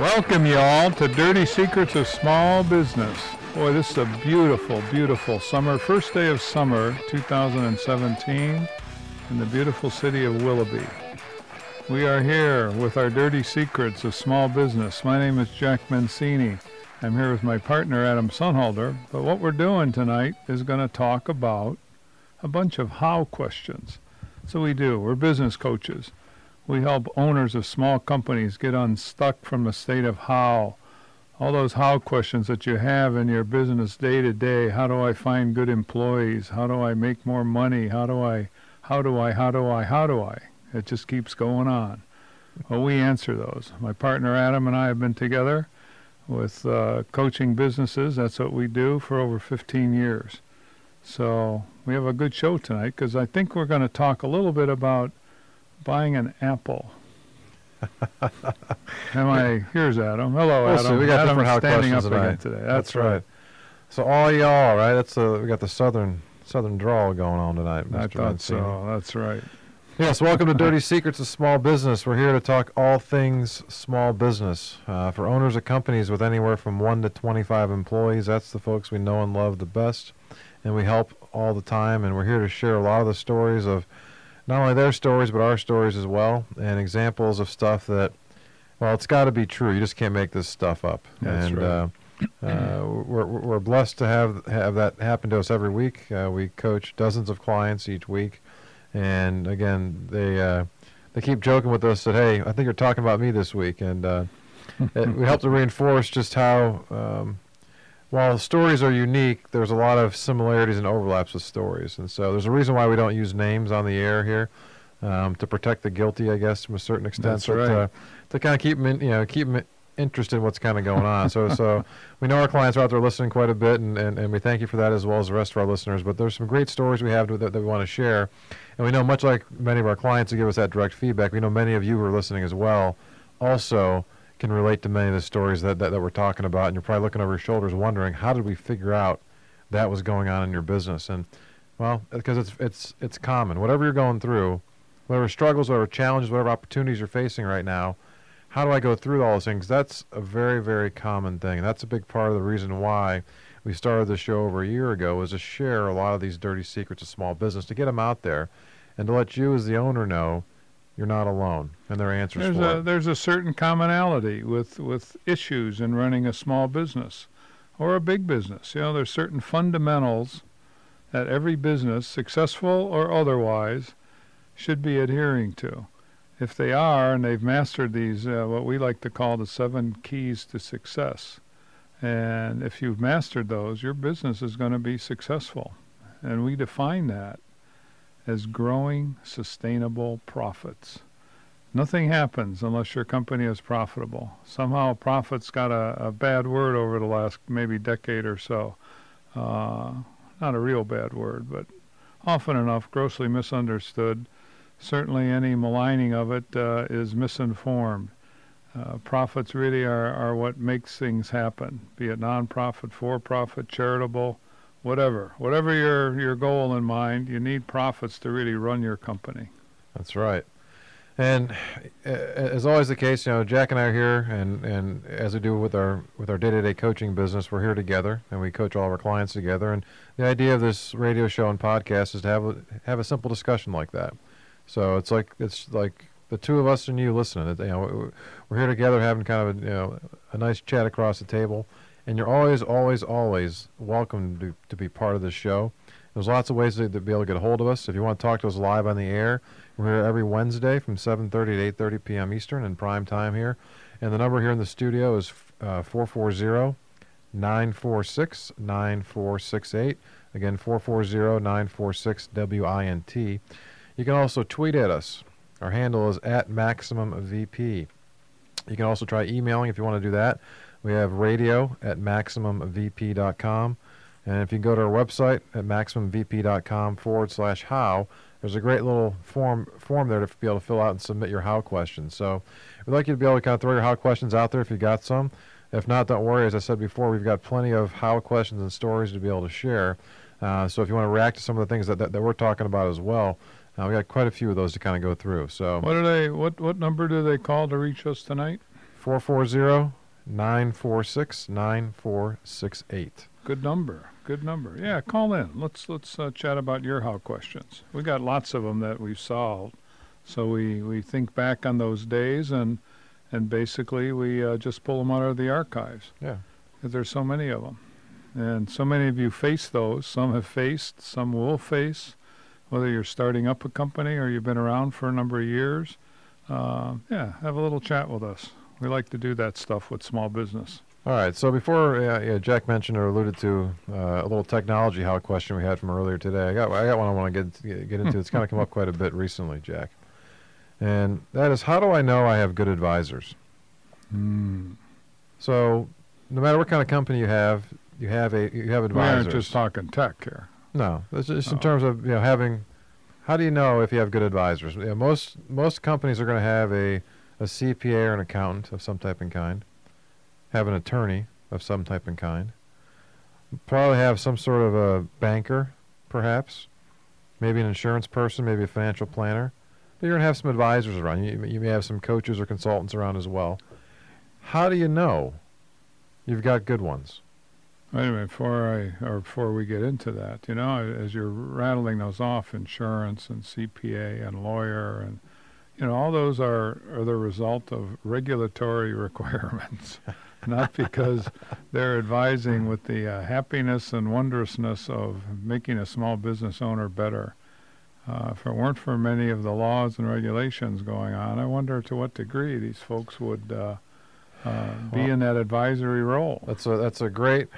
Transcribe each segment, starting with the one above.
Welcome you all to Dirty Secrets of Small Business. Boy, this is a beautiful, beautiful summer, first day of summer 2017 in the beautiful city of Willoughby. We are here with our Dirty Secrets of Small Business. My name is Jack Mancini. I'm here with my partner Adam Sunhalter, but what we're doing tonight is going to talk about a bunch of how questions. So we do. We're business coaches. We help owners of small companies get unstuck from the state of how. All those how questions that you have in your business day to day. How do I find good employees? How do I make more money? How do I, how do I, how do I, how do I? It just keeps going on. Well, we answer those. My partner Adam and I have been together with uh, coaching businesses. That's what we do for over 15 years. So we have a good show tonight because I think we're going to talk a little bit about buying an apple. Am I? Here's Adam. Hello, We'll Adam. see. We got Adam different standing up again today. That's, right. So all y'all, right? That's the we got the southern southern drawl going on tonight, I Mr. thought Mancini. so. That's right. Yes, welcome to Dirty Secrets of Small Business. We're here to talk all things small business. Uh, for owners of companies with anywhere from 1 to 25 employees, that's the folks we know and love the best. And we help all the time. And we're here to share a lot of the stories of not only their stories, but our stories as well. And examples of stuff that, well, it's got to be true. You just can't make this stuff up. That's and right. uh, uh, we're, we're blessed to have, have that happen to us every week. Uh, we coach dozens of clients each week. And again, they uh, they keep joking with us that hey, I think you're talking about me this week, and uh, it, we help to reinforce just how um, while stories are unique, there's a lot of similarities and overlaps with stories, and so there's a reason why we don't use names on the air here um, to protect the guilty, I guess, to a certain extent, That's right. uh, to kind of keep them, in, you know, keep 'em interested in what's kind of going on. So, so we know our clients are out there listening quite a bit, and, and, and we thank you for that as well as the rest of our listeners. But there's some great stories we have that, that we want to share, and we know much like many of our clients who give us that direct feedback, we know many of you who are listening as well also can relate to many of the stories that, that, that we're talking about, and you're probably looking over your shoulders wondering how did we figure out that was going on in your business, and well, because it's it's it's common. Whatever you're going through, whatever struggles, whatever challenges, whatever opportunities you're facing right now, how do I go through all those things? That's a very, very common thing. And that's a big part of the reason why we started the show over a year ago was to share a lot of these dirty secrets of small business, to get them out there, and to let you as the owner know you're not alone, and there are answers There's for a it. there's a certain commonality with with issues in running a small business or a big business. You know, there's certain fundamentals that every business, successful or otherwise, should be adhering to. If they are, and they've mastered these, uh, what we like to call the seven keys to success, and if you've mastered those, your business is going to be successful. And we define that as growing sustainable profits. Nothing happens unless your company is profitable. Somehow profits got a, a bad word over the last maybe decade or so. Uh, not a real bad word, but often enough grossly misunderstood. Certainly any maligning of it uh, is misinformed. Uh, profits really are, are what makes things happen, be it nonprofit, for-profit, charitable, whatever. Whatever your, your goal in mind, you need profits to really run your company. That's right. And as always the case, you know, Jack and I are here, and, and as we do with our with our day-to-day coaching business, we're here together, and we coach all of our clients together. And the idea of this radio show and podcast is to have a, have a simple discussion like that. So it's like it's like the two of us and you listening. You know, we're here together having kind of a, you know a nice chat across the table, and you're always, always, always welcome to to be part of this show. There's lots of ways to, to be able to get a hold of us. If you want to talk to us live on the air, we're here every Wednesday from 7:30 to 8:30 p.m. Eastern in prime time here. And the number here in the studio is uh, 440-946-9468. Again, 440-946-WINT. You can also tweet at us. Our handle is at MaximumVP. You can also try emailing if you want to do that. We have radio at MaximumVP.com. And if you go to our website at MaximumVP.com forward slash how, there's a great little form form there to be able to fill out and submit your how questions. So we'd like you to be able to kind of throw your how questions out there if you got some. If not, don't worry. As I said before, we've got plenty of how questions and stories to be able to share. Uh, so if you want to react to some of the things that, that, that we're talking about as well, uh, we got quite a few of those to kind of go through. So What do they? What what number do they call to reach us tonight? 440 946 9468. Good number. Good number. Yeah, call in. Let's let's uh, chat about your how questions. We got lots of them that we've solved. So we, we think back on those days and and basically we uh, just pull them out of the archives. Yeah. There's so many of them, and so many of you face those. Some have faced. Some will face. Whether you're starting up a company or you've been around for a number of years, uh, yeah, have a little chat with us. We like to do that stuff with small business. All right. So before uh, yeah, Jack mentioned or alluded to uh, a little technology how question we had from earlier today, I got I got one I want to get get into. It's kind of come up quite a bit recently, Jack, and that is how do I know I have good advisors? Mm. So no matter what kind of company you have, you have a you have advisors. We aren't just talking tech here. No, it's just in terms of you know having. How do you know if you have good advisors? You know, most most companies are going to have a a CPA or an accountant of some type and kind, have an attorney of some type and kind, probably have some sort of a banker, perhaps, maybe an insurance person, maybe a financial planner. But you're going to have some advisors around. You, you may have some coaches or consultants around as well. How do you know you've got good ones? Wait a minute, before I or before we get into that, you know, as you're rattling those off, insurance and CPA and lawyer and you know, all those are are the result of regulatory requirements, not because they're advising with the uh, happiness and wondrousness of making a small business owner better. Uh, if it weren't for many of the laws and regulations going on, I wonder to what degree these folks would uh, uh, be Well- in that advisory role. That's a that's a great,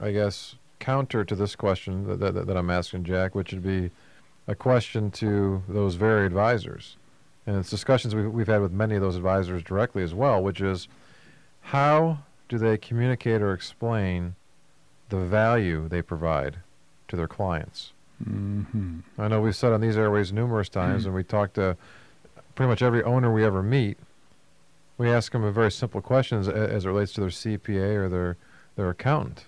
I guess, counter to this question that, that, that I'm asking Jack, which would be a question to those very advisors, and it's discussions we've, we've had with many of those advisors directly as well, which is how do they communicate or explain the value they provide to their clients? hmm I know we've said on these airways numerous times, and we talk to pretty much every owner we ever meet. We ask them a very simple question a- as it relates to their CPA or their their accountant,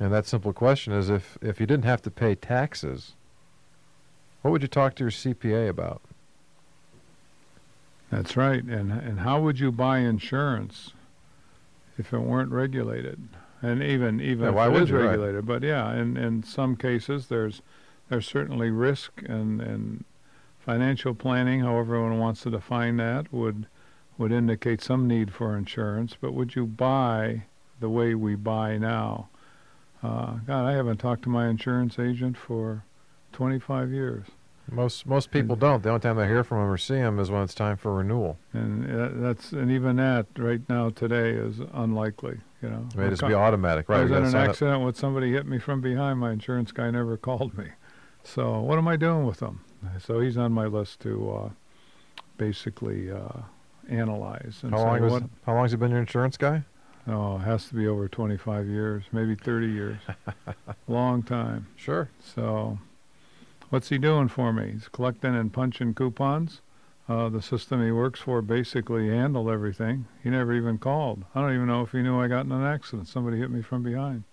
and that simple question is: if if you didn't have to pay taxes, what would you talk to your CPA about? That's right. And and how would you buy insurance if it weren't regulated? And even even Yeah, if it is you, right. regulated, but yeah, in in some cases there's there's certainly risk and and financial planning, however one wants to define that, would would indicate some need for insurance. But would you buy the way we buy now? Uh, God, I haven't talked to my insurance agent for 25 years. Most most people don't. The only time they hear from them or see them is when it's time for renewal. And uh, that's and even that right now today is unlikely. You know, It may just be automatic, I right? was in an sign up- accident with somebody hit me from behind. My insurance guy never called me. So what am I doing with them? So he's on my list to uh, basically uh, analyze and How say long was, what. how long has he been your insurance guy? Oh, it has to be over 25 years, maybe 30 years. Long time. Sure. So, what's he doing for me? He's collecting and punching coupons. Uh, the system he works for basically handled everything. He never even called. I don't even know if he knew I got in an accident. Somebody hit me from behind.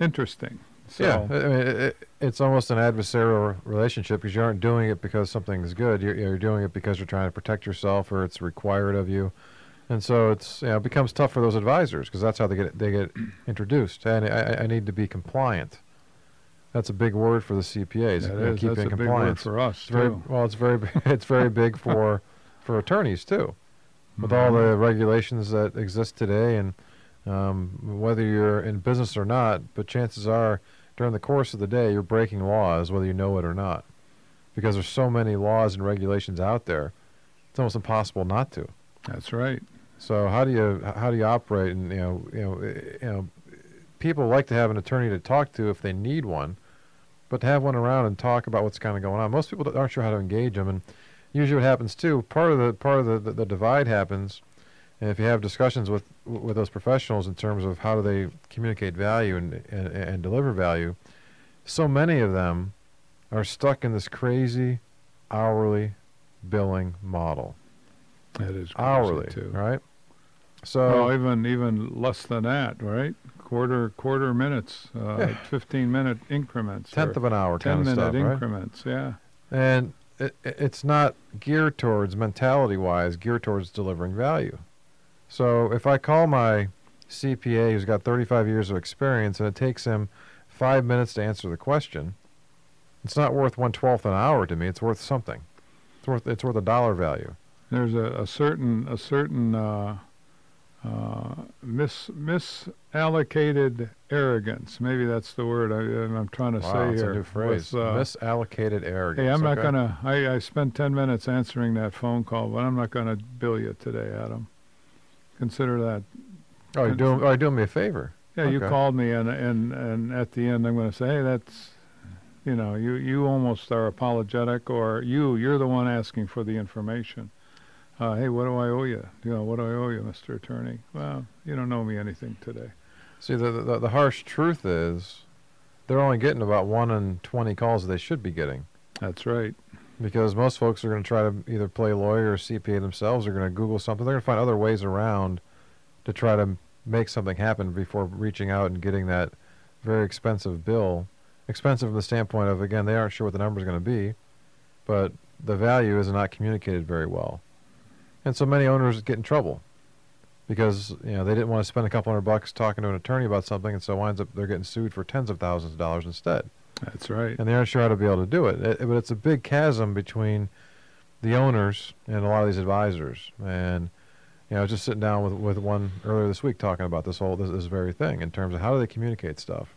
Interesting. So, yeah, I mean, it, it, it's almost an adversarial relationship because you aren't doing it because something's good. You're, you're doing it because you're trying to protect yourself or it's required of you, and so it's you know, it becomes tough for those advisors because that's how they get they get introduced. And I- I need to be compliant. That's a big word for the CPAs. that you keeping that's a big word for us, it's very too. well. It's very it's very big for for attorneys too with all Mhm. the regulations that exist today and um, whether you're in business or not, but chances are during the course of the day you're breaking laws whether you know it or not because there's so many laws and regulations out there it's almost impossible not to That's right. so how do you how do you operate and you know you know you know people like to have an attorney to talk to if they need one but to have one around and talk about what's kind of going on most people aren't sure how to engage them and usually what happens too part of the part of the, the, the divide happens and if you have discussions with with those professionals in terms of how do they communicate value and and, and deliver value so many of them are stuck in this crazy hourly billing model That is crazy, hourly too. right so well, even even less than that, right? Quarter quarter minutes, uh, Yeah. 15 minute increments, tenth of an hour 10 kind of minute stuff right increments. Yeah. And it, it's not geared towards mentality wise, geared towards delivering value. So if I call my CPA who's got 35 years of experience and it takes him five minutes to answer the question, it's not worth one twelfth an hour to me. It's worth something. It's worth it's worth a dollar value. There's a, a certain a certain uh, uh, mis misallocated arrogance. Maybe that's the word I, am trying to wow, say that's here. a new phrase. With, uh, misallocated arrogance. Hey, I'm not gonna. I, I spent ten minutes answering that phone call, but I'm not gonna bill you today, Adam. Consider that. Oh, you're doing. Oh, you're doing me a favor. Yeah, you called me, and and and at the end, I'm gonna say, hey, that's. You know, you you almost are apologetic, or you you're the one asking for the information. Uh, hey, what do I owe you? You know, what do I owe you, Mr. Attorney? Well, you don't owe me anything today. See, the, the the harsh truth is, they're only getting about one in twenty calls that they should be getting. That's right. because most folks are going to try to either play lawyer or CPA themselves. They're going to Google something. They're going to find other ways around to try to make something happen before reaching out and getting that very expensive bill. Expensive from the standpoint of again, they aren't sure what the number is going to be, but the value is not communicated very well, and so many owners get in trouble because you know they didn't want to spend a couple hundred bucks talking to an attorney about something, and so winds up they're getting sued for tens of thousands of dollars instead That's right. and they aren't sure how to be able to do it. It- but it's a big chasm between the owners and a lot of these advisors. And you know, I was just sitting down with with one earlier this week talking about this whole this, this very thing in terms of how do they communicate stuff.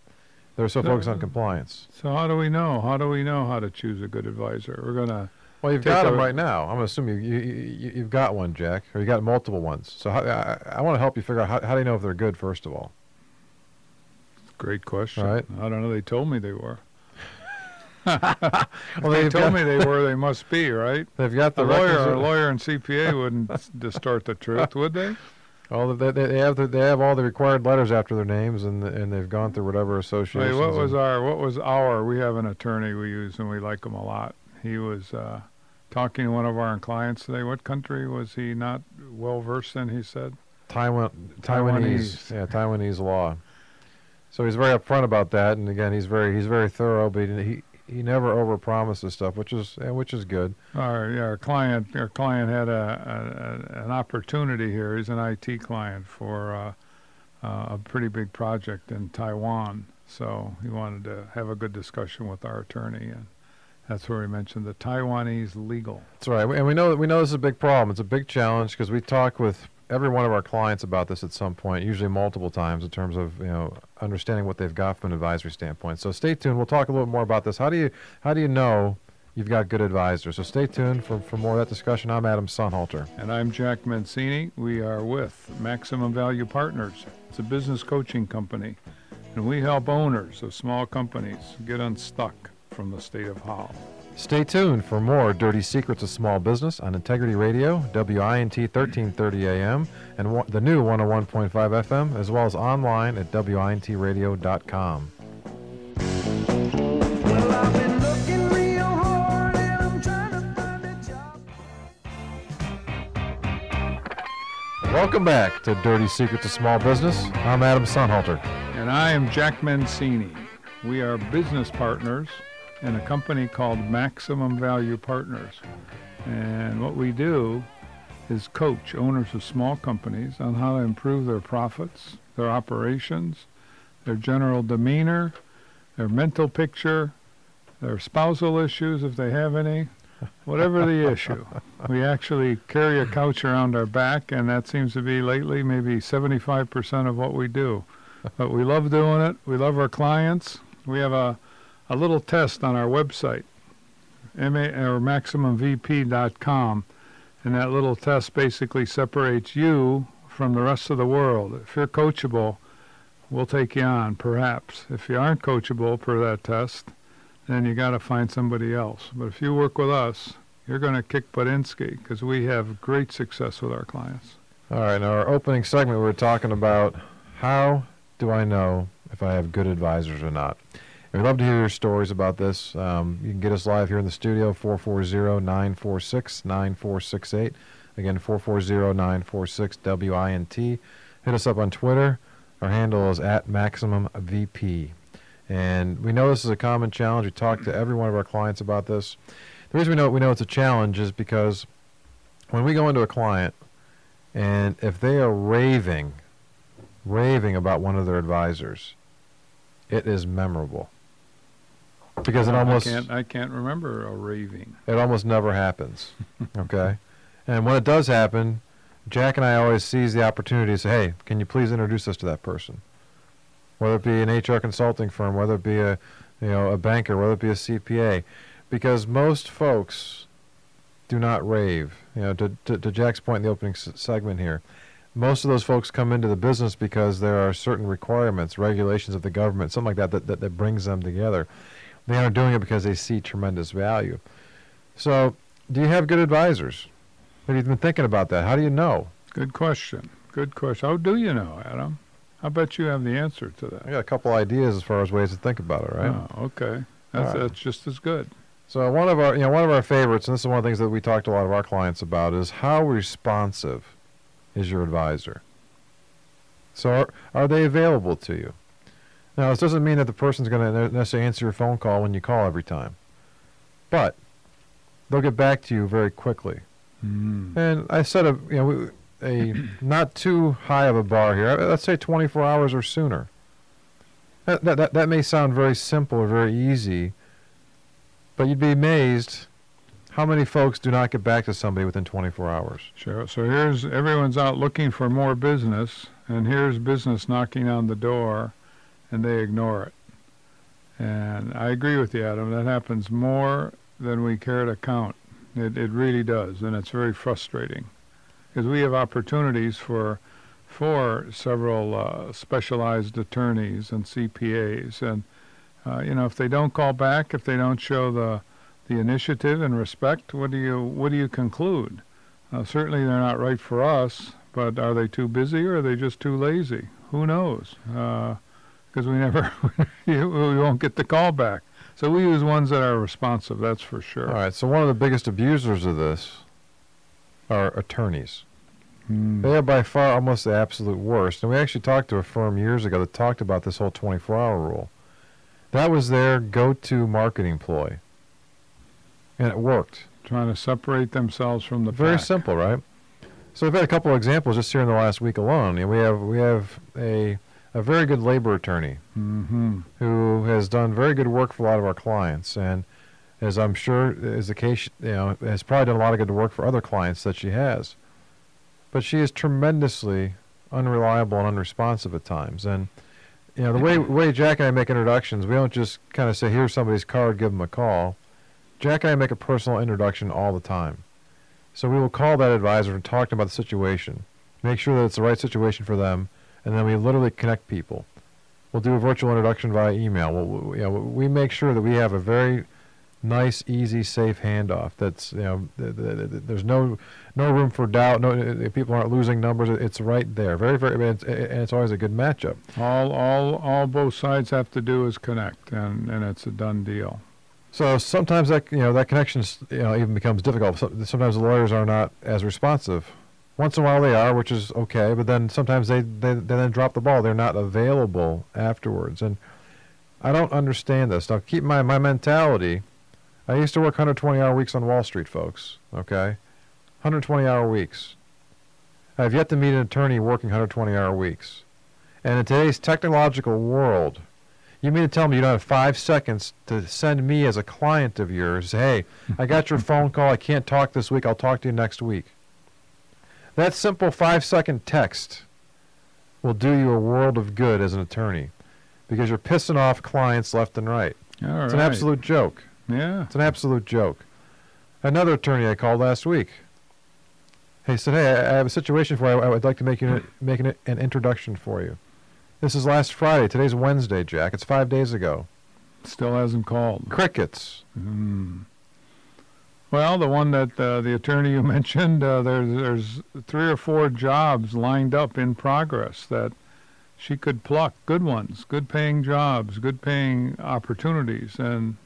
They're so So- focused on uh, compliance. So how do we know? How do we know how to choose a good advisor? We're gonna. Well, you've got them right now. I'm assume you, you, you've got one, Jack, or you got multiple ones. So how, I, I want to help you figure out how, how do you know if they're good first of all. Great question. Right. I don't know. They told me they were. Well, they told got- me they were. They must be right. They've got A the lawyer, requisite- a lawyer and CPA wouldn't distort the truth, would they? Well, they, they have the, they have all the required letters after their names, and and they've gone through whatever associations. Wait, what was our? What was our? We have an attorney we use, and we like him a lot. He was uh, talking to one of our clients today. What country was he not well versed in? He said. Taiwan, Taiwanese. Taiwanese, yeah, Taiwanese law. So he's very upfront about that, and again, he's very he's very thorough, but he he, never overpromises stuff, which is eh, which is good. Our, yeah, our client, our client had a, a an opportunity here. He's an IT client for uh, uh, a pretty big project in Taiwan. So he wanted to have a good discussion with our attorney, and that's where we mentioned the Taiwanese legal. That's right, and we know we know this is a big problem. It's a big challenge because we talk with every one of our clients about this at some point, usually multiple times, in terms of you know understanding what they've got from an advisory standpoint. So stay tuned. We'll talk a little more about this. How do you how do you know you've got good advisors? So stay tuned for for more of that discussion. I'm Adam Sunhalter. And I'm Jack Mancini. We are with Maximum Value Partners. It's a business coaching company, and we help owners of small companies get unstuck from the state of how. Stay tuned for more Dirty Secrets of Small Business on Integrity Radio, WINT 1330 AM, and the new 101.5 FM, as well as online at WINTradio.com. Well, I've been looking real hard and I'm trying to find a job. Welcome back to Dirty Secrets of Small Business. I'm Adam Sunhalter. And I am Jack Mancini. We are business partners in a company called Maximum Value Partners. And what we do is coach owners of small companies on how to improve their profits, their operations, their general demeanor, their mental picture, their spousal issues if they have any, whatever the issue. We actually carry a couch around our back, and that seems to be lately maybe 75% of what we do. But we love doing it. We love our clients. We have a, a little test on our website, MA, or MaximumVP.com, and that little test basically separates you from the rest of the world. If you're coachable, we'll take you on, perhaps. If you aren't coachable per that test, then you got to find somebody else. But if you work with us, you're going to kick Budinsky because we have great success with our clients. All right, now our opening segment, we were talking about how do I know if I have good advisors or not. We'd love to hear your stories about this. Um, you can get us live here in the studio, 440-946-9468. Again, 440-946-WINT. Hit us up on Twitter. Our handle is at MaximumVP. And we know this is a common challenge. We talk to every one of our clients about this. The reason we know we know it's a challenge is because when we go into a client, and if they are raving, raving about one of their advisors, it is memorable. Because it almost I can't, I can't remember a raving. it almost never happens. Okay? and when it does happen, Jack and I always seize the opportunity to say, hey, can you please introduce us to that person? Whether it be an HR consulting firm, whether it be a you know, a banker, whether it be a CPA. Because most folks do not rave. You know, to, to, to Jack's point in the opening s- segment here, most of those folks come into the business because there are certain requirements, regulations of the government, something like that, that, that, that brings them together. They aren't doing it because they see tremendous value. So, do you have good advisors? Have you been thinking about that? How do you know? Good question. Good question. How do you know, Adam? I bet you have the answer to that. I got a couple ideas as far as ways to think about it, right? Oh, okay. That's, right. that's just as good. So one of our, you know, one of our favorites, and this is one of the things that we talked to a lot of our clients about, is how responsive is your advisor? So are, are they available to you? Now, this doesn't mean that the person's going to necessarily answer your phone call when you call every time, but they'll get back to you very quickly. Mm. And I set a, you know, a not too high of a bar here. Uh, Let's say 24 hours or sooner. That, that, that, that may sound very simple or very easy, but you'd be amazed how many folks do not get back to somebody within 24 hours. Sure. So here's everyone's out looking for more business, and here's business knocking on the door, and they ignore it. And I agree with you, Adam. That happens more than we care to count. It it really does, and it's very frustrating, because we have opportunities for for several uh, specialized attorneys and CPAs, and uh, you know if they don't call back, if they don't show the the initiative and respect, what do you what do you conclude? Uh, certainly, they're not right for us, but are they too busy or are they just too lazy? Who knows? Because we never, we won't get the call back. So we use ones that are responsive. That's for sure. All right, so one of the biggest abusers of this are attorneys. Hmm. They are by far almost the absolute worst. And we actually talked to a firm years ago that talked about this whole 24 hour rule. That was their go to marketing ploy. And it worked. Trying to separate themselves from the Very pack. simple, right? So we've had a couple of examples just here in the last week alone. Know, we have we have a a very good labor attorney Mm-hmm. who has done very good work for a lot of our clients, and as I'm sure is the case, you know, has probably done a lot of good work for other clients that she has. But she is tremendously unreliable and unresponsive at times, and you know the way way Jack and I make introductions, we don't just kind of say here's somebody's card, give them a call. Jack and I make a personal introduction all the time. So we will call that advisor and talk to them about the situation, make sure that it's the right situation for them, and then we literally connect people. We'll do a virtual introduction via email. We'll, we, you know, we make sure that we have a very nice, easy, safe handoff. That's you know, th- th- th- th- there's no no room for doubt. No, uh, people aren't losing numbers. It's right there. Very, very, and it's, and it's always a good matchup. All, all, all both sides have to do is connect, and, and it's a done deal. So sometimes that you know that connection you know even becomes difficult. Sometimes the lawyers are not as responsive. Once in a while they are, which is okay, but then sometimes they, they, they then drop the ball. They're not available afterwards, and I don't understand this. Now keep in mind my mentality. I used to work 120 hour weeks on Wall Street, folks. Okay, 120 hour weeks. I have yet to meet an attorney working 120 hour weeks, and in today's technological world, you mean to tell me you don't have five seconds to send me as a client of yours, hey, I got your phone call, I can't talk this week, I'll talk to you next week. That simple five second text will do you a world of good as an attorney because you're pissing off clients left and right. All It's an absolute joke. Yeah. It's an absolute joke. Another attorney I called last week. He said, "Hey, I I have a situation for you. I would like to make you make an, an introduction for you. This is last Friday. Today's Wednesday, Jack. It's five days ago. Still hasn't called. Crickets. Hmm. Well, the one that uh, the attorney you mentioned, uh, there's there's three or four jobs lined up in progress that she could pluck, good ones, good paying jobs, good paying opportunities, and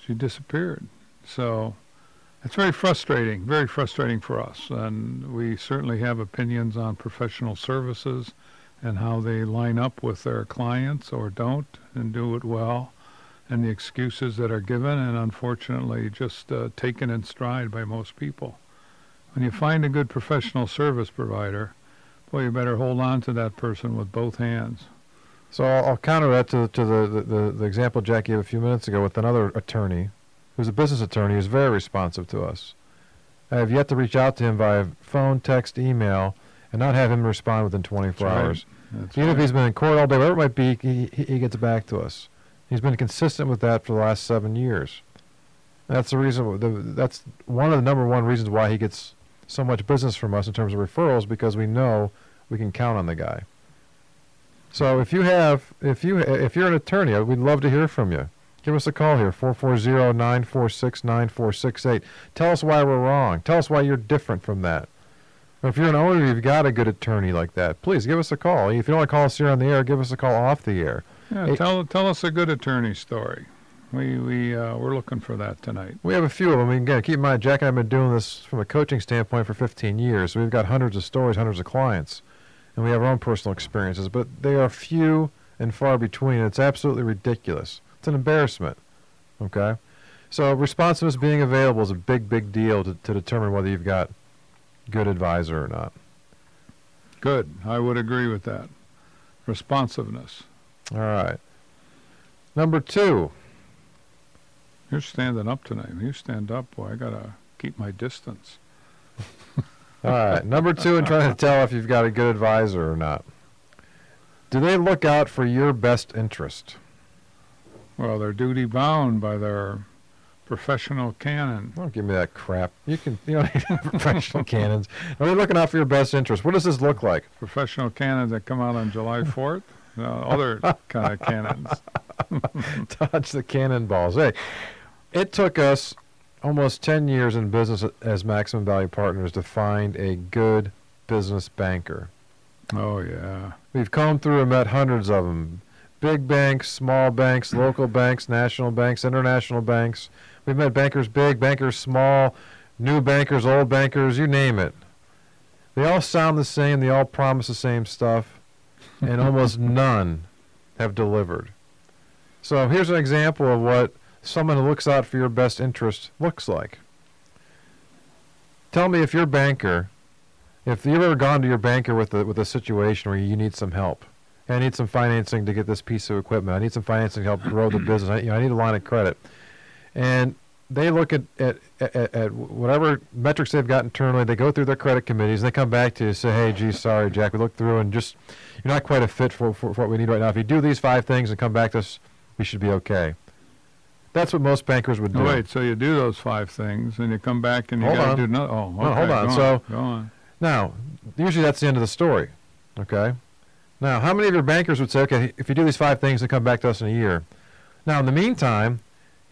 she disappeared. So it's very frustrating, very frustrating for us, and we certainly have opinions on professional services and how they line up with their clients or don't and do it well. And the excuses that are given, and unfortunately just uh, taken in stride by most people. When you find a good professional service provider, boy, you better hold on to that person with both hands. So I'll, I'll counter that to, to the, the, the, the example Jack gave a few minutes ago with another attorney who's a business attorney who's very responsive to us. I have yet to reach out to him via phone, text, email, and not have him respond within 24 That's right. hours. That's Even if he's been in court all day, whatever it might be, he, he gets back to us. He's been consistent with that for the last seven years. That's the reason. That's one of the number one reasons why he gets so much business from us in terms of referrals because we know we can count on the guy. So if you have, if you, if you're an attorney, we'd love to hear from you. Give us a call here, 440-946-9468. Tell us why we're wrong. Tell us why you're different from that. Or if you're an owner, you've got a good attorney like that. Please give us a call. If you don't want to call us here on the air, give us a call off the air. Yeah, Hey- tell tell us a good attorney story. We we uh, we're looking for that tonight. We have a few of them. Again, keep in mind, Jack and I have been doing this from a coaching standpoint for 15 years. So we've got hundreds of stories, hundreds of clients, and we have our own personal experiences. But they are few and far between. It's absolutely ridiculous. It's an embarrassment. Okay, so responsiveness being available is a big, big deal to, to determine whether you've got good advisor or not. Good. I would agree with that. Responsiveness. All right. Number two. You're standing up tonight. When you stand up, boy, I gotta keep my distance. All right. Number two, in trying to tell if you've got a good advisor or not. Do they look out for your best interest? Well, they're duty bound by their professional canon. Don't give me that crap. You can, you don't need professional cannons. Are they looking out for your best interest? What does this look like? Professional cannons that come out on July 4th. No, other kind of cannons. Touch the cannonballs. Hey, it took us almost 10 years in business as Maximum Value Partners to find a good business banker. Oh yeah. We've combed through and met hundreds of them. Big banks, small banks, local banks, national banks, international banks. We've met bankers big, bankers small, new bankers, old bankers, you name it. They all sound the same, they all promise the same stuff, and almost none have delivered. So here's an example of what someone who looks out for your best interest looks like. Tell me if your banker if you've ever gone to your banker with a with a situation where you need some help, I need some financing to get this piece of equipment. I need some financing to help grow the business. I, you know, I need a line of credit, and they look at, at at at whatever metrics they've got internally. They go through their credit committees and they come back to you and say, "Hey, gee, sorry, Jack, we looked through and just you're not quite a fit for, for, for what we need right now. If you do these five things and come back to us, we should be okay." That's what most bankers would oh, do. Oh, wait, so you do those five things, and you come back and you Hold gotta on. do another. Oh, okay, No, hold on. Go So- go on. Now, usually that's the end of the story. Okay? Now, how many of your bankers would say, okay, if you do these five things and come back to us in a year? Now, in the meantime,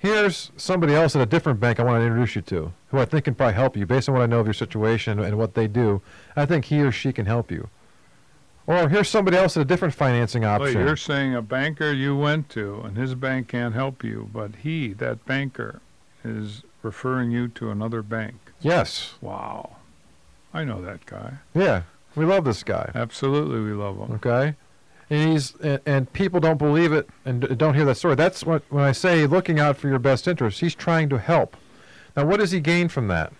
here's somebody else at a different bank I want to introduce you to, who I think can probably help you based on what I know of your situation and what they do. I think he or she can help you. Or here's somebody else at a different financing option. you're saying a banker you went to, and his bank can't help you, but he, that banker, is referring you to another bank. yes. Wow. I know that guy. Yeah. We love this guy. Absolutely, we love him. Okay, and he's and, and people don't believe it and don't hear that story. That's what when I say looking out for your best interest. He's trying to help. Now, what does he gain from that?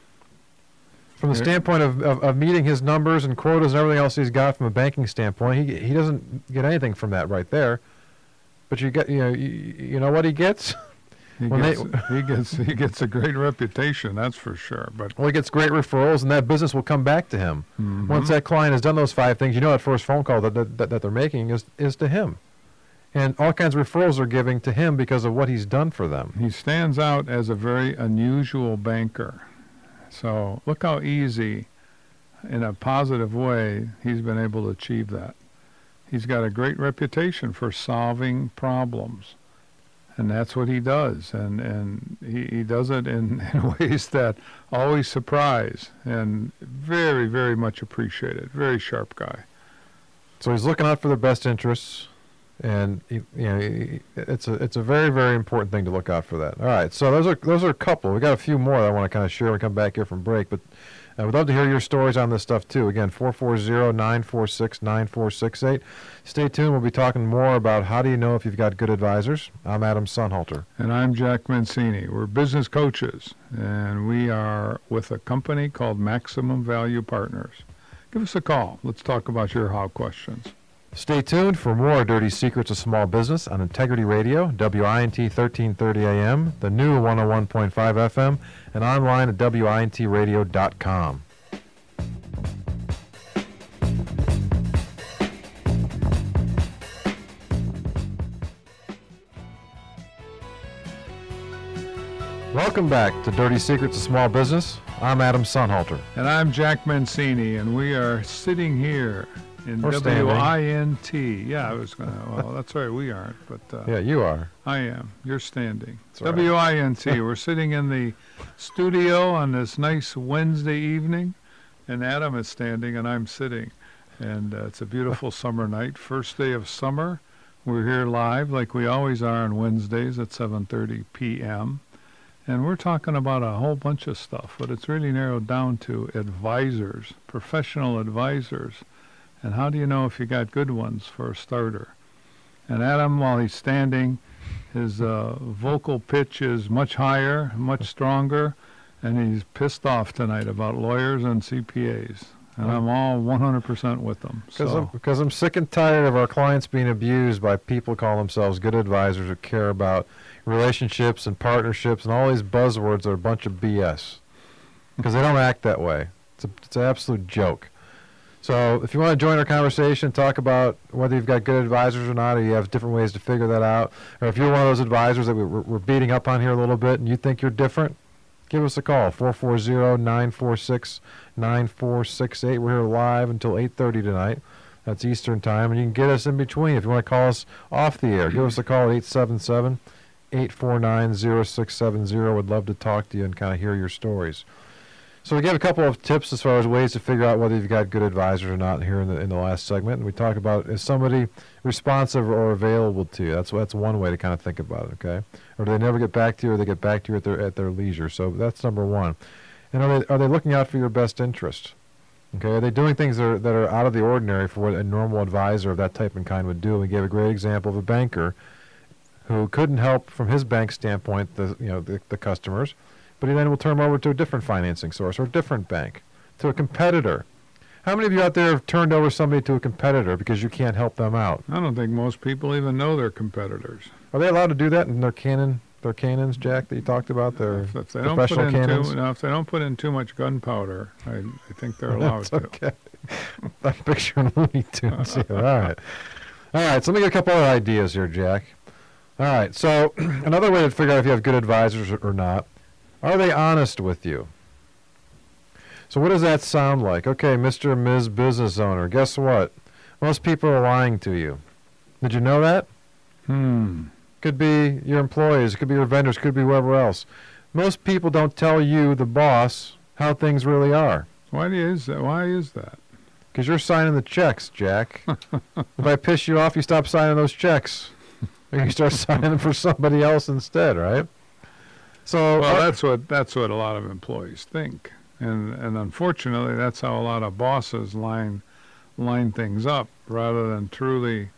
From the standpoint of, of, of meeting his numbers and quotas and everything else he's got from a banking standpoint, he he doesn't get anything from that right there. But you get you know you, you know what he gets. He When they- gets, he gets he gets a great reputation, that's for sure. But Well, he gets great referrals, and that business will come back to him. Once Mhm. that client has done those five things, you know that first phone call that, that, that they're making is, is to him. And all kinds of referrals are giving to him because of what he's done for them. he stands out as a very unusual banker. So look how easy, in a positive way, he's been able to achieve that. He's got a great reputation for solving problems. And that's what he does. And, and he, he does it in, in ways that always surprise and very, very much appreciated. Very sharp guy. So he's looking out for the best interests. and you you know y- it's a it's a very very important thing to look out for that. All right, so those are those are a couple. We got a few more that I want to kind of share when we come back here from break, but I would love to hear your stories on this stuff too. Again, 440-946-9468. Stay tuned. We'll be talking more about how do you know if you've got good advisors. I'm Adam Sunhalter. And I'm Jack Mancini. We're business coaches, and we are with a company called Maximum Value Partners. Give us a call. Let's talk about your how questions. Stay tuned for more Dirty Secrets of Small Business on Integrity Radio, WINT 1330 AM, the new 101.5 FM, and online at WINTradio.com. Welcome back to Dirty Secrets of Small Business. I'm Adam Sunhalter. And I'm Jack Mancini, and we are sitting here in Or standing. W-I-N-T. Yeah, I was going to, well, that's right, we aren't, but uh, Yeah, you are. I am. You're standing. That's. W-I-N-T. We're sitting in the studio on this nice Wednesday evening, and Adam is standing and I'm sitting. And uh, it's a beautiful summer night, first day of summer. We're here live like we always are on Wednesdays at 7:30 p.m. And we're talking about a whole bunch of stuff, but it's really narrowed down to advisors, professional advisors. And how do you know if you got good ones for a starter? And Adam, while he's standing, his uh, vocal pitch is much higher, much stronger, and he's pissed off tonight about lawyers and CPAs. And I'm all 100% with them. Because So, I'm, because I'm sick and tired of our clients being abused by people who call themselves good advisors who care about relationships and partnerships and all these buzzwords are a bunch of BS. Because they don't act that way. It's, a, it's an absolute joke. So if you want to join our conversation, talk about whether you've got good advisors or not, or you have different ways to figure that out, or if you're one of those advisors that we, we're, beating up on here a little bit and you think you're different, give us a call, 440-946-9468. We're here live until 8.30 tonight. That's Eastern Time, and you can get us in between. If you want to call us off the air, give us a call at 877 849 0670. Would love to talk to you and kind of hear your stories. So we gave a couple of tips as far as ways to figure out whether you've got good advisors or not here in the in the last segment. And we talked about is somebody responsive or available to you. That's that's one way to kind of think about it. Okay, or do they never get back to you, or they get back to you at their at their leisure. So that's number one. And are they are they looking out for your best interest? Okay, are they doing things that are, that are out of the ordinary for what a normal advisor of that type and kind would do? We gave a great example of a banker who couldn't help from his bank standpoint the you know the, the customers, but he then will turn them over to a different financing source or a different bank, to a competitor. How many of you out there have turned over somebody to a competitor because you can't help them out? I don't think most people even know their competitors. Are they allowed to do that in their cannon, their cannons, Jack, that you talked about? Their If, if they don't put professional in cannons? too, no, if they don't put in too much gunpowder, I, I think they're allowed That's to. okay. I'm picturing Looney Tunes here. All right. All right, so let me get a couple other ideas here, Jack. All right, so another way to figure out if you have good advisors or, or not, are they honest with you? So what does that sound like? Okay, Mr. and Ms. Business Owner, guess what? Most people are lying to you. Did you know that? Hmm. Could be your employees, could be your vendors, could be whoever else. Most people don't tell you, the boss, how things really are. Why is that? Why is that? Because you're signing the checks, Jack. if I piss you off, you stop signing those checks. Or you start signing them for somebody else instead, right? So, Well, uh, that's what that's what a lot of employees think, and and unfortunately, that's how a lot of bosses line line things up rather than truly,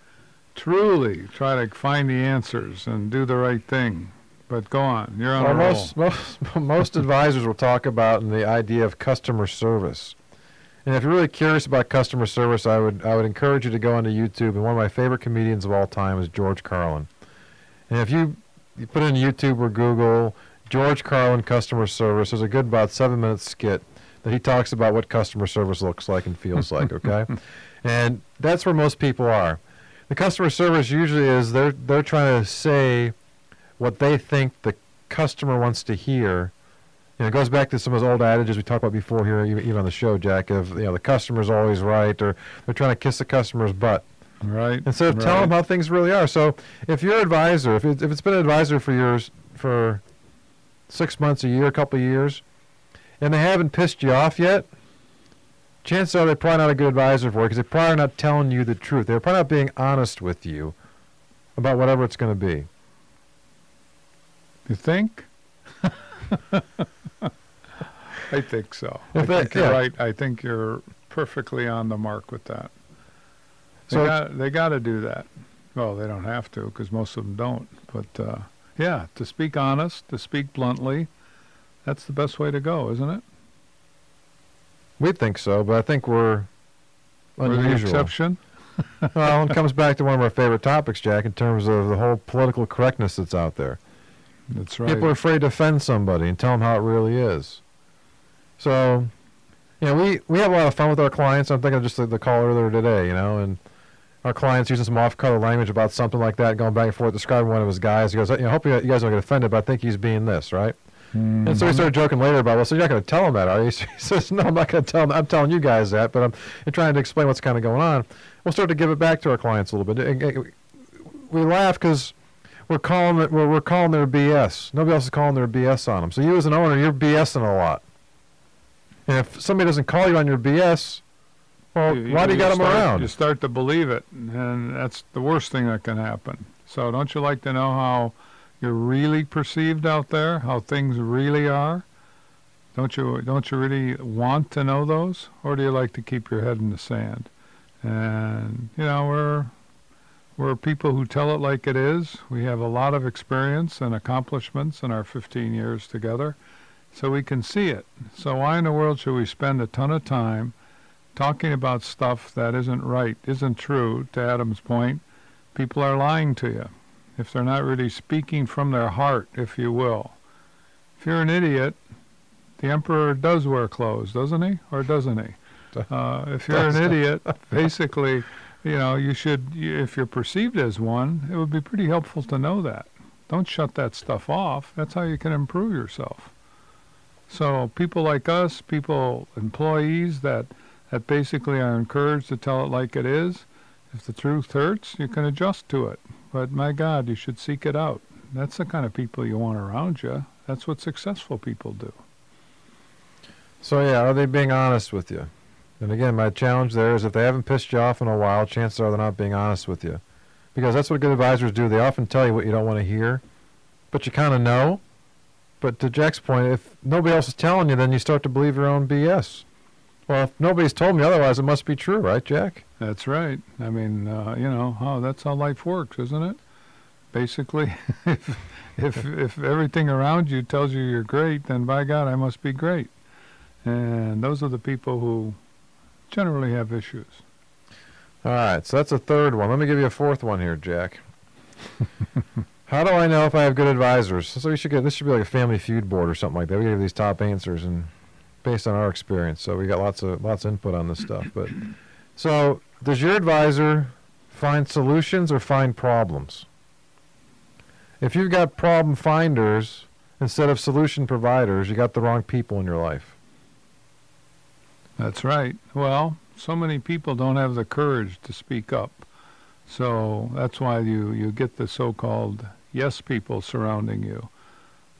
truly try to find the answers and do the right thing. But go on, you're on well, a roll. most, most, most advisors will talk about the idea of customer service. And if you're really curious about customer service, I would I would encourage you to go onto YouTube. And one of my favorite comedians of all time is George Carlin. And if you, you put in YouTube or Google George Carlin customer service, there's a good about seven minute skit that he talks about what customer service looks like and feels like. Okay, and that's where most people are. The customer service usually is they're they're trying to say what they think the customer wants to hear. You know, it goes back to some of those old adages we talked about before here, even even on the show, Jack. Of you know, the customer's always right, or they're trying to kiss the customer's butt right? instead of telling them how things really are. So, if your advisor, if, it, if it's been an advisor for years, for six months, a year, a couple of years, and they haven't pissed you off yet, chances are they're probably not a good advisor for you because they're probably not telling you the truth. They're probably not being honest with you about whatever it's going to be. You think? I think so. I that- think you're yeah. right. I think you're perfectly on the mark with that. They So- got they got to do that. Well, they don't have to because most of them don't. But uh, yeah, to speak honest, to speak bluntly, that's the best way to go, isn't it? We think so, but I think we're We're the unusual. exception. well, it comes back to one of our favorite topics, Jack, in terms of the whole political correctness that's out there. That's right. People are afraid to offend somebody and tell them how it really is. So, you know, we, we have a lot of fun with our clients. I'm thinking of just the, the call earlier today, you know, and our clients using some off-color language about something like that, going back and forth, describing one of his guys. He goes, you know, hope you, you guys don't get offended, but I think he's being this, right? Hmm. And so we started joking later about, well, so you're not going to tell him that, are you? He says, no, I'm not going to tell him. I'm telling you guys that, but I'm, I'm trying to explain what's kind of going on. We'll start to give it back to our clients a little bit. We laugh because we're calling it, we're, we're calling their BS. Nobody else is calling their BS on them. So you as an owner, you're BSing a lot. And if somebody doesn't call you on your BS, well, why do you got them start- around? You start to believe it, and that's the worst thing that can happen. So don't you like to know how you're really perceived out there, how things really are? Don't you don't you really want to know those, or do you like to keep your head in the sand? And you know we're we're people who tell it like it is. We have a lot of experience and accomplishments in our 15 years together, so we can see it. So why in the world should we spend a ton of time talking about stuff that isn't right, isn't true? To Adam's point, people are lying to you if they're not really speaking from their heart, if you will. If you're an idiot, the emperor does wear clothes, doesn't he, or doesn't he? Uh, if you're an idiot, basically, you know, you should. If you're perceived as one, it would be pretty helpful to know that. Don't shut that stuff off. That's how you can improve yourself. So people like us, people, employees that that basically are encouraged to tell it like it is. If the truth hurts, you can adjust to it. But my God, you should seek it out. That's the kind of people you want around you. That's what successful people do. So yeah, are they being honest with you? And again, my challenge there is if they haven't pissed you off in a while, chances are they're not being honest with you. Because that's what good advisors do. They often tell you what you don't want to hear, but you kind of know. But to Jack's point, if nobody else is telling you, then you start to believe your own BS. Well, if nobody's told me otherwise, it must be true, right, Jack? That's right. I mean, uh, you know, oh, that's how life works, isn't it? Basically, if, if if everything around you tells you you're great, then by God, I must be great. And those are the people who generally have issues. All right, so that's a third one. Let me give you a fourth one here, Jack. How do I know if I have good advisors? So we should get this should be like a family feud board or something like that. We give these top answers and based on our experience. So we got lots of lots of input on this stuff. But so does your advisor find solutions or find problems? If you've got problem finders instead of solution providers, you got the wrong people in your life. That's right. Well, so many people don't have the courage to speak up. So that's why you, you get the so-called yes people surrounding you.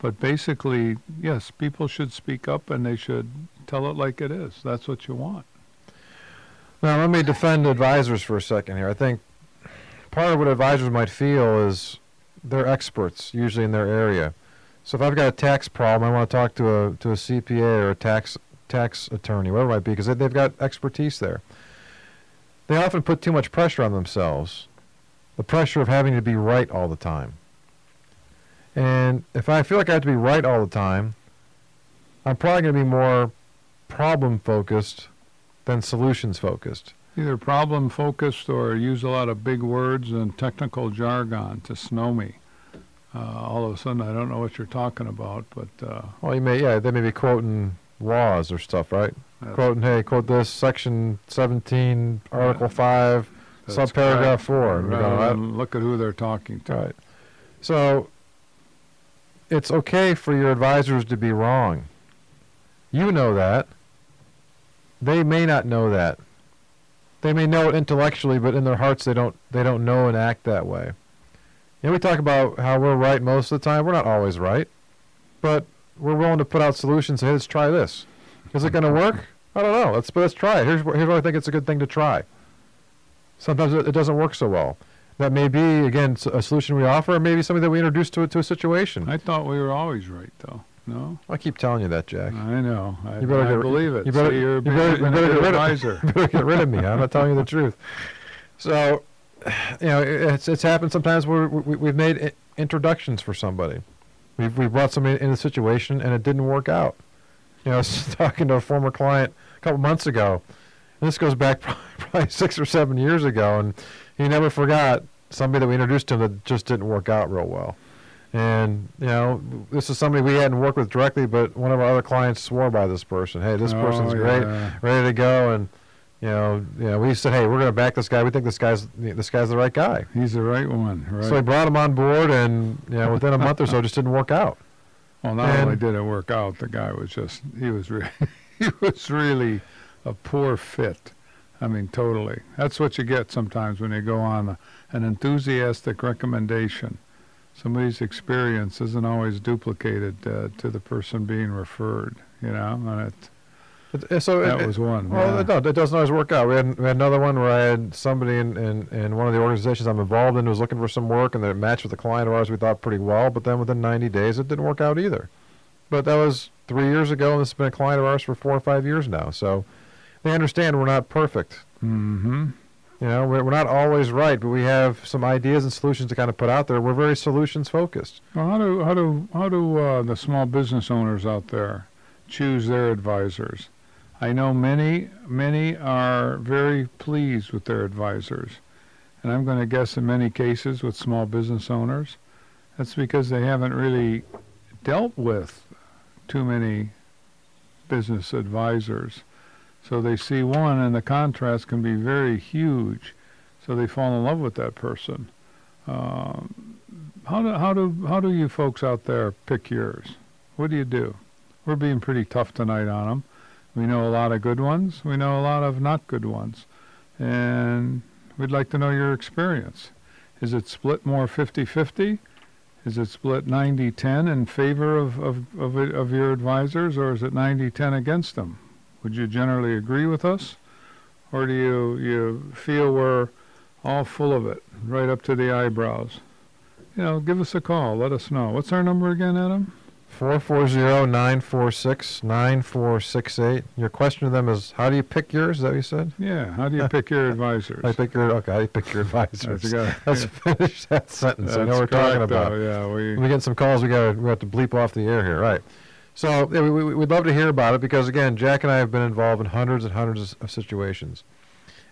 But basically, yes, people should speak up and they should tell it like it is. That's what you want. Now, let me defend advisors for a second here. I think part of what advisors might feel is they're experts, usually in their area. So if I've got a tax problem, I want to talk to a to a CPA or a tax tax attorney, whatever it might be, because they, they've got expertise there. They often put too much pressure on themselves, the pressure of having to be right all the time. And if I feel like I have to be right all the time, I'm probably going to be more problem focused than solutions focused. Either problem focused or use a lot of big words and technical jargon to snow me. Uh, all of a sudden, I don't know what you're talking about, but uh, Well, you may, yeah, they may be quoting laws or stuff, right? Quoting, hey, quote this, section 17, article 5, subparagraph correct. 4. And we go, Rather look at who they're talking to. Right. So it's okay for your advisors to be wrong. You know that. They may not know that. They may know it intellectually, but in their hearts they don't they don't know and act that way. And we talk about how we're right most of the time. We're not always right. But we're willing to put out solutions. Hey, let's try this. Is it going to work? I don't know. Let's let's try it. Here's here's why I think it's a good thing to try. Sometimes it, it doesn't work so well. That may be again a solution we offer, or maybe something that we introduce to a, to a situation. I thought we were always right, though. No, I keep telling you that, Jack. I know. I, You better I get- believe it. you better- See, you're you better- you a better good get rid of- advisor. You better get rid of me. I'm not telling you the truth. So, you know, it's it's happened sometimes where we, we've made introductions for somebody. We've we brought somebody in a situation and it didn't work out. You know, I was talking to a former client a couple months ago, and this goes back probably, probably six or seven years ago, and he never forgot somebody that we introduced to him that just didn't work out real well. And you know, this is somebody we hadn't worked with directly, but one of our other clients swore by this person. Hey, this oh, person's Oh, great ready to go and you know you know we said hey we're going to back this guy we think this guy's this guy's the right guy He's the right one, right? so we brought him on board and you know within a month or so it just didn't work out well, not and- only did it work out, the guy was just, he was, re- he was really a poor fit. I mean, totally. That's what you get sometimes when you go on a, an enthusiastic recommendation. Somebody's experience isn't always duplicated uh, to the person being referred, you know, and it, it- so that it, was one. well yeah. it, no, it doesn't always work out we had, we had another one where i had somebody in, in, in one of the organizations i'm involved in who was looking for some work and that matched with a client of ours we thought pretty well but then within 90 days it didn't work out either but that was three years ago and this has been a client of ours for four or five years now so they understand we're not perfect Mm-hmm. You know, we're, we're not always right, but we have some ideas and solutions to kind of put out there. We're very solutions focused. Well, how do how do how do uh, the small business owners out there choose their advisors? I know many many are very pleased with their advisors, and I'm going to guess in many cases with small business owners, that's because they haven't really dealt with too many business advisors. So they see one, and the contrast can be very huge. So they fall in love with that person. Um, how do how do how do you folks out there pick yours? What do you do? We're being pretty tough tonight on them. We know a lot of good ones. We know a lot of not good ones, and we'd like to know your experience. Is it split more 50-50? Is it split 90-10 in favor of of of, of your advisors, or is it 90-10 against them? Would you generally agree with us, or do you you feel we're all full of it, right up to the eyebrows? you know, give us a call. Let us know. What's our number again, Adam? 440-946-9468. Your question to them is, how do you pick yours? Is that what you said? Yeah. How do you pick your advisors? I pick your, okay, how do you pick your advisors? That's, got- Let's finish that sentence. I know that's we're talking about. though, Yeah, we. we get some calls. We got we have to bleep off the air here, right? So we, we, we'd love to hear about it because again, Jack and I have been involved in hundreds and hundreds of, of situations,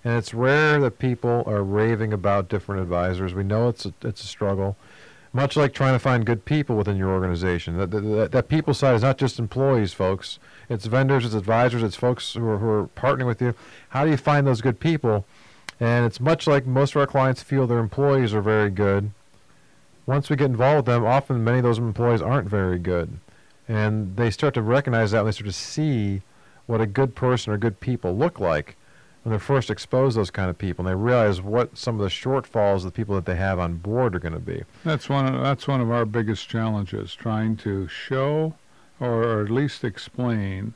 and it's rare that people are raving about different advisors. We know it's a, it's a struggle, much like trying to find good people within your organization. That, that, that people side is not just employees, folks. It's vendors, it's advisors, it's folks who are, who are partnering with you. How do you find those good people? And it's much like most of our clients feel their employees are very good once we get involved with them, often many of those employees aren't very good. And they start to recognize that and they start to see what a good person or good people look like when they're first exposed to those kind of people. And they realize what some of the shortfalls of the people that they have on board are going to be. That's one. Of, that's one of our biggest challenges: trying to show, or, at least explain,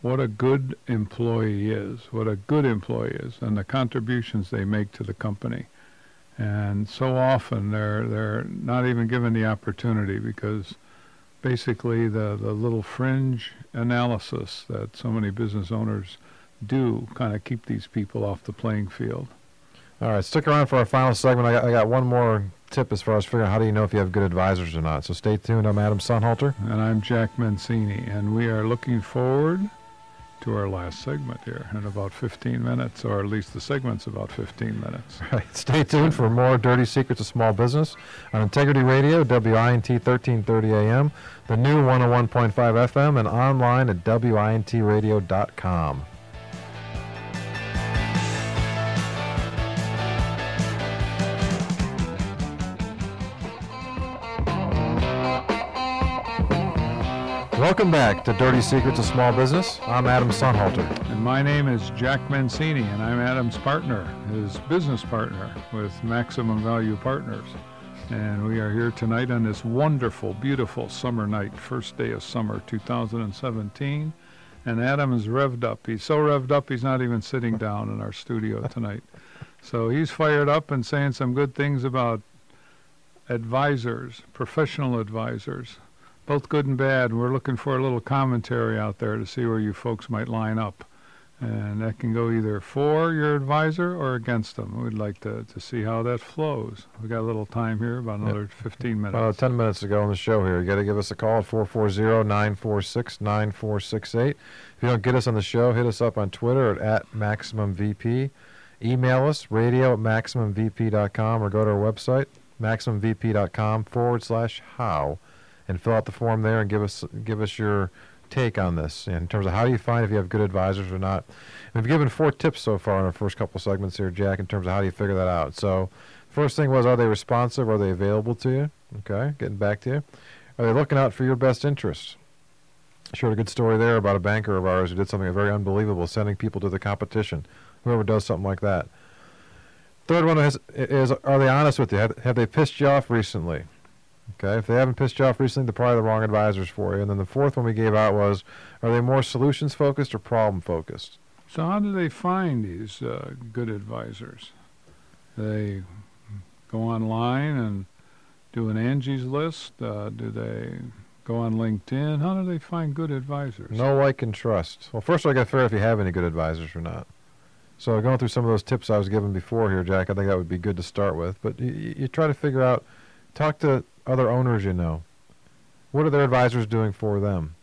what a good employee is, what a good employee is, and the contributions they make to the company. And so often they're they're not even given the opportunity because basically the, the little fringe analysis that so many business owners do kind of keep these people off the playing field. All right, stick around for our final segment. I got, I got one more tip as far as figuring out how do you know if you have good advisors or not. So stay tuned. I'm Adam Sunhalter. And I'm Jack Mancini, and we are looking forward to our last segment here in about 15 minutes, or at least the segment's about 15 minutes. Right. Stay tuned for more Dirty Secrets of Small Business on Integrity Radio, WINT 1330 AM, the new 101.5 FM, and online at WINTradio.com. Welcome back to Dirty Secrets of Small Business. I'm Adam Sunhalter. And my name is Jack Mancini, and I'm Adam's partner, his business partner with Maximum Value Partners. And we are here tonight on this wonderful, beautiful summer night, first day of summer 2017. And Adam is revved up. He's so revved up, he's not even sitting down in our studio tonight. So he's fired up and saying some good things about advisors, professional advisors, both good and bad. We're looking for a little commentary out there to see where you folks might line up. And that can go either for your advisor or against them. We'd like to, to see how that flows. We've got a little time here, about another 15 minutes. Uh, 10 minutes to go on the show here. You got to give us a call at 440-946-9468. If you don't get us on the show, hit us up on Twitter at, at MaximumVP. Email us, radio at MaximumVP.com, or go to our website, MaximumVP.com forward slash how, and fill out the form there and give us give us your take on this in terms of how do you find if you have good advisors or not. We've given four tips so far in our first couple segments here, Jack, in terms of how do you figure that out. So, first thing was, are they responsive? Are they available to you? Okay, getting back to you. Are they looking out for your best interests? Shared a good story there about a banker of ours who did something very unbelievable, sending people to the competition. Whoever does something like that. Third one is, is are they honest with you? Have, have they pissed you off recently? Okay, if they haven't pissed you off recently, they're probably the wrong advisors for you. And then the fourth one we gave out was, are they more solutions focused or problem focused? So how do they find these uh, good advisors? They go online and do an Angie's list. Uh, do they go on LinkedIn? How do they find good advisors? Know like and trust. Well, first of all, I got to figure out if you have any good advisors or not. So going through some of those tips I was given before here, Jack, I think that would be good to start with. But you, you you try to figure out, talk to other owners you know. What are their advisors doing for them?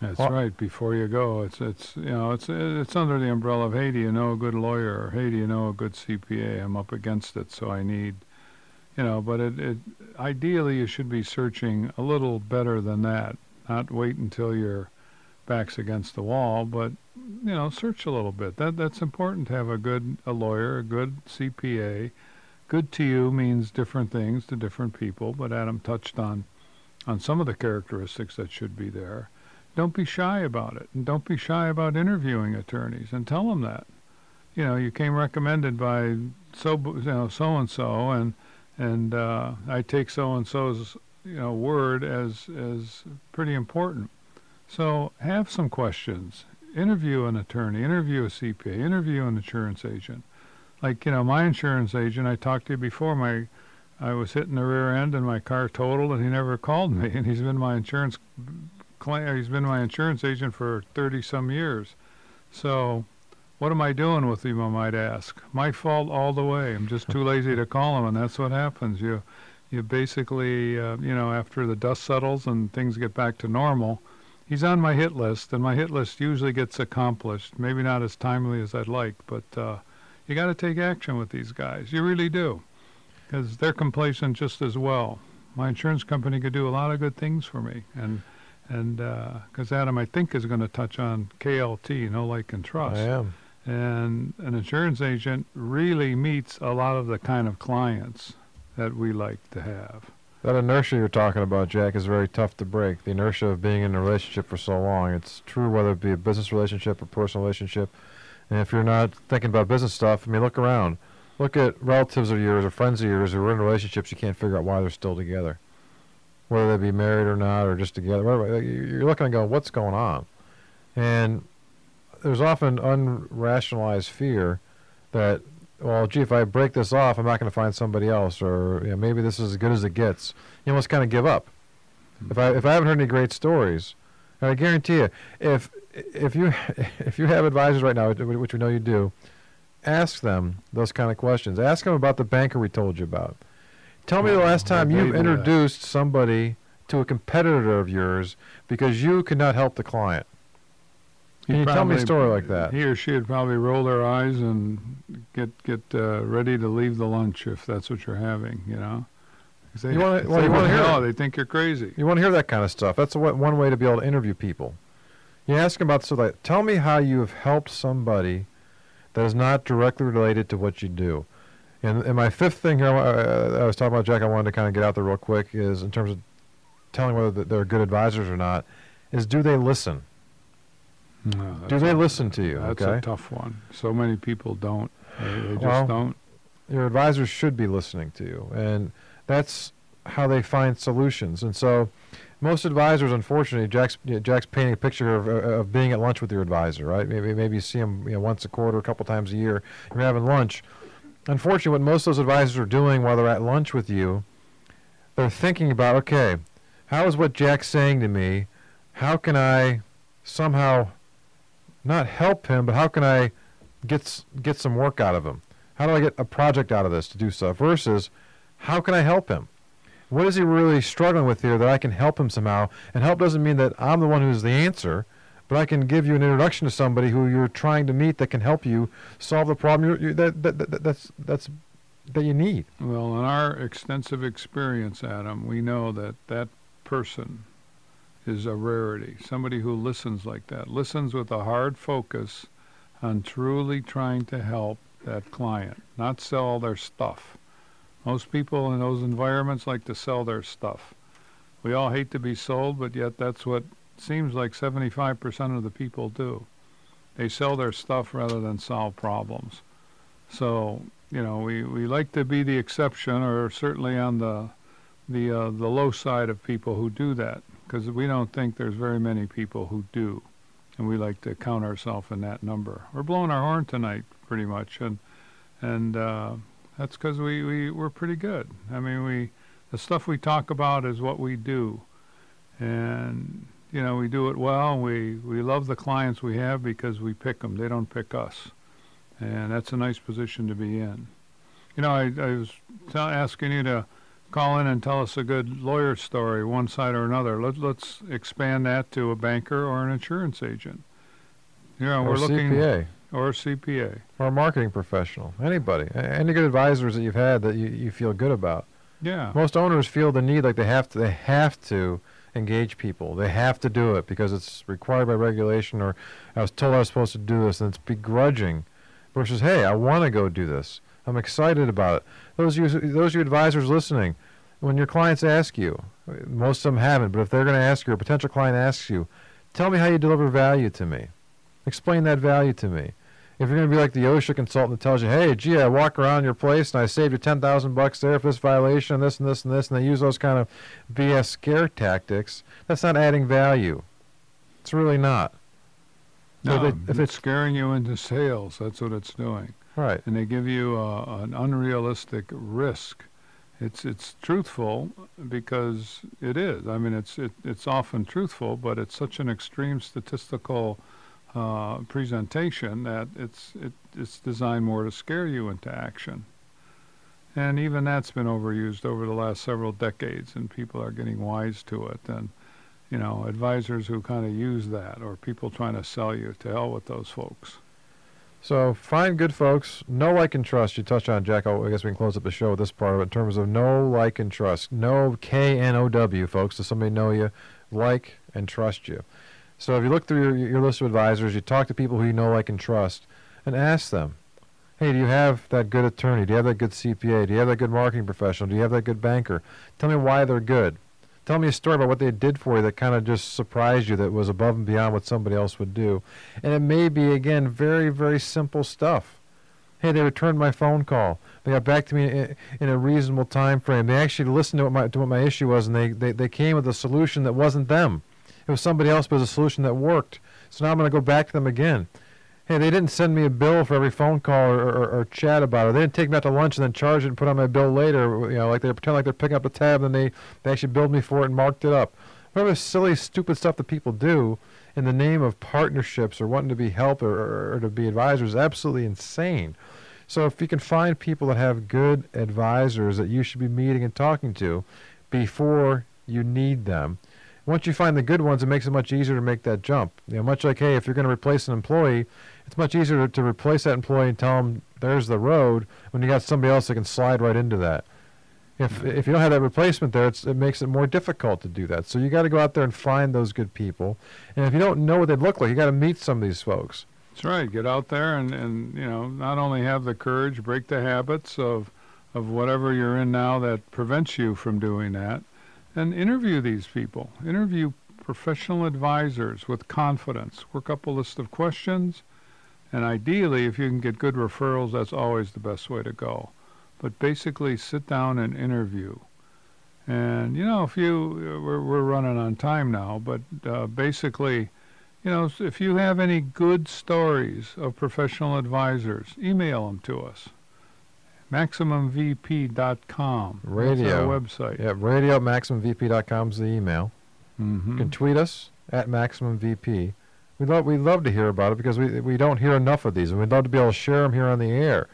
That's Well- right. Before you go, it's it's you know it's it's under the umbrella of hey, do you know a good lawyer? Or hey, do you know a good CPA? I'm up against it, so I need, you know. But it, it ideally you should be searching a little better than that. Not wait until your back's against the wall, but you know, search a little bit. That that's important to have a good a lawyer, a good CPA. Good to you means different things to different people, but Adam touched on on some of the characteristics that should be there. Don't be shy about it and don't be shy about interviewing attorneys and tell them that. You know you came recommended by so you know so and so and and uh, I take so and so's you know word as as pretty important. So have some questions. Interview an attorney interview a CPA interview an insurance agent like you know my insurance agent I talked to before my I was hitting the rear end and my car totaled and he never called me. And he's been my insurance he's been my insurance agent for 30 some years. So what am I doing with him I might ask? My fault all the way. I'm just too lazy to call him and that's what happens. You you basically uh, you know after the dust settles and things get back to normal he's on my hit list and my hit list usually gets accomplished. Maybe not as timely as I'd like but uh, you got to take action with these guys you really do because they're complacent just as well. My insurance company could do a lot of good things for me, and and uh, because Adam, I think, is going to touch on KLT, know like and trust, I am. and an insurance agent really meets a lot of the kind of clients that we like to have. That inertia you're talking about, Jack, is very tough to break. The inertia of being in a relationship for so long. It's true whether it be a business relationship or personal relationship. And if you're not thinking about business stuff, I mean, look around. Look at relatives of yours or friends of yours who are in relationships you can't figure out why they're still together. Whether they be married or not or just together. Whatever. You're looking and going, what's going on? And there's often unrationalized fear that, well, gee, if I break this off, I'm not going to find somebody else, or you know, maybe this is as good as it gets. You almost kind of give up. If I if I haven't heard any great stories, I guarantee you, if if you if you have advisors right now, which we know you do, ask them those kind of questions. Ask them about the banker we told you about. Tell me the last time you've introduced somebody to a competitor of yours because you could not help the client. Can He'd you tell me a story like that? He or she would probably roll their eyes and get get uh, ready to leave the lunch if that's what you're having. You know. They, You wanna- if well, they wanna hear know, they think you're crazy. You want to hear that kind of stuff. That's one one way to be able to interview people. You ask about so like, tell me how you have helped somebody that is not directly related to what you do. And, and my fifth thing here, uh, I was talking about Jack. I wanted to kind of get out there real quick is in terms of telling whether they're good advisors or not. Is do they listen? No, Do they a- listen to you? That's okay. a tough one. So many people don't. They, they just Well, don't. your advisors should be listening to you, and that's how they find solutions. And so, most advisors, unfortunately, Jack's Jack's painting a picture of, of being at lunch with your advisor, right? Maybe maybe you see him you know, once a quarter, a couple times a year. You're having lunch, unfortunately, what most of those advisors are doing while they're at lunch with you, they're thinking about, okay, how is what Jack's saying to me? How can I somehow not help him, but how can I get get some work out of him? How do I get a project out of this to do stuff? Versus, how can I help him? What is he really struggling with here that I can help him somehow? And help doesn't mean that I'm the one who's the answer, but I can give you an introduction to somebody who you're trying to meet that can help you solve the problem you're, you that, that, that, that's that's that you need. Well, in our extensive experience, Adam, we know that that person is a rarity. Somebody who listens like that, listens with a hard focus on truly trying to help that client, not sell their stuff. Most people in those environments like to sell their stuff. We all hate to be sold, but yet that's what seems like 75% of the people do. They sell their stuff rather than solve problems. So, you know, we, we like to be the exception, or certainly on the the uh, the low side of people who do that, because we don't think there's very many people who do, and we like to count ourselves in that number. We're blowing our horn tonight, pretty much, and and uh, that's because we we we're pretty good. I mean, we the stuff we talk about is what we do, and you know we do it well. We we love the clients we have because we pick them; they don't pick us and that's a nice position to be in. You know, I, I was t- asking you to call in and tell us a good lawyer story, one side or another. Let, let's expand that to a banker or an insurance agent. You know, or we're looking CPA or a CPA. or a marketing professional, anybody, any good advisors that you've had that you, you feel good about. Yeah, Most owners feel the need like they have to they have to engage people. They have to do it because it's required by regulation or I was told I was supposed to do this and it's begrudging versus hey, I want to go do this. I'm excited about it. Those you those you advisors listening, when your clients ask you, most of them haven't, but if they're going to ask you, or a potential client asks you, tell me how you deliver value to me. Explain that value to me. If you're going to be like the OSHA consultant that tells you, hey, gee, I walk around your place and I saved you 10,000 bucks there for this violation, this and this and this, and they use those kind of BS scare tactics, that's not adding value. It's really not. No, if it- if it's it's- scaring you into sales. That's what it's doing. Right. and they give you uh, an unrealistic risk. It's it's truthful because it is. I mean, it's it, it's often truthful, but it's such an extreme statistical uh, presentation that it's it, it's designed more to scare you into action. And even that's been overused over the last several decades, and people are getting wise to it. And you know, advisors who kind of use that, or people trying to sell you, to hell with those folks. So find good folks. Know, like, and trust. You touched on Jack. Oh, I guess we can close up the show with this part of it in terms of know, like, and trust. Know K N O W, folks. Does somebody know you, like, and trust you? So if you look through your, your list of advisors, you talk to people who you know, like, and trust, and ask them, Hey, do you have that good attorney? Do you have that good CPA? Do you have that good marketing professional? Do you have that good banker? Tell me why they're good. Tell me a story about what they did for you that kind of just surprised you, that was above and beyond what somebody else would do. And it may be, again, very, very simple stuff. Hey, they returned my phone call. They got back to me in, in a reasonable time frame. They actually listened to what my, to what my issue was, and they, they, they came with a solution that wasn't them. It was somebody else, but it was a solution that worked. So now I'm going to go back to them again. Hey, they didn't send me a bill for every phone call or, or, or chat about it. They didn't take me out to lunch and then charge it and put on my bill later. You know, like they pretend like they're picking up the tab, and they they actually billed me for it and marked it up. Whatever silly, stupid stuff that people do in the name of partnerships or wanting to be help or, or, or to be advisors is absolutely insane. So if you can find people that have good advisors that you should be meeting and talking to before you need them, once you find the good ones, it makes it much easier to make that jump. You know, much like hey, if you're going to replace an employee, it's much easier to, to replace that employee and tell them there's the road when you got somebody else that can slide right into that. If if you don't have that replacement there, it's, it makes it more difficult to do that. So you got to go out there and find those good people. And if you don't know what they look like, you got to meet some of these folks. That's right. Get out there and, and you know not only have the courage, break the habits of of whatever you're in now that prevents you from doing that, and interview these people. Interview professional advisors with confidence. Work up a list of questions, and ideally, if you can get good referrals, that's always the best way to go. But basically, sit down and interview. And you know, if you we're we're running on time now, but uh, basically you know, if you have any good stories of professional advisors, email them to us. MaximumVP.com. That's Radio. our website. Yeah, radio at MaximumVP.com is the email. hmm You can tweet us at MaximumVP. We love we love to hear about it because we we don't hear enough of these, and we'd love to be able to share them here on the air.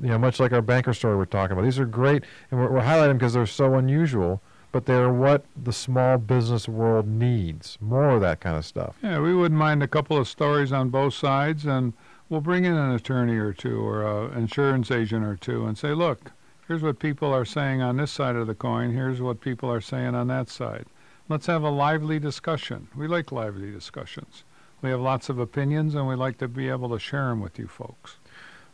You know, much like our banker story we're talking about. These are great, and we're, we're highlighting them because they're so unusual, but they're what the small business world needs. More of that kind of stuff. Yeah, we wouldn't mind a couple of stories on both sides, and we'll bring in an attorney or two or an insurance agent or two and say, look, here's what people are saying on this side of the coin, here's what people are saying on that side. Let's have a lively discussion. We like lively discussions. We have lots of opinions, and we like to be able to share them with you folks.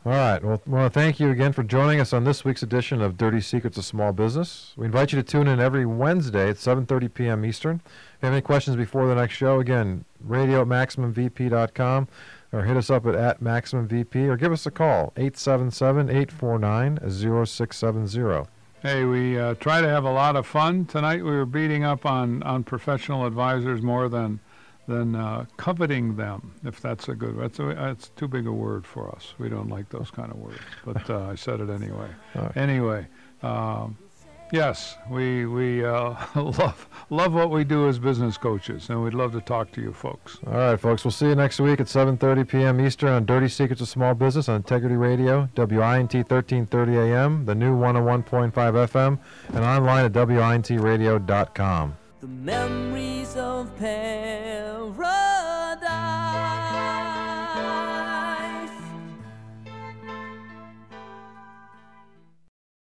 All right. Well, to thank you again for joining us on this week's edition of Dirty Secrets of Small Business. We invite you to tune in every Wednesday at 7:30 p.m. Eastern. If you have any questions before the next show, again, radio at maximumvp.com or hit us up at, at maximumvp or give us a call 877-849-0670. Hey, we uh, try to have a lot of fun tonight. We were beating up on, on professional advisors more than than uh, coveting them, if that's a good. That's a, that's too big a word for us. We don't like those kind of words, but uh, I said it anyway. Right. Anyway, um, yes, we we uh, love love what we do as business coaches, and we'd love to talk to you folks. All right, folks. We'll see you next week at 7:30 p.m. Eastern on Dirty Secrets of Small Business on Integrity Radio, WINT 1330 AM, the new 101.5 FM, and online at wintradio.com. The memories of paradise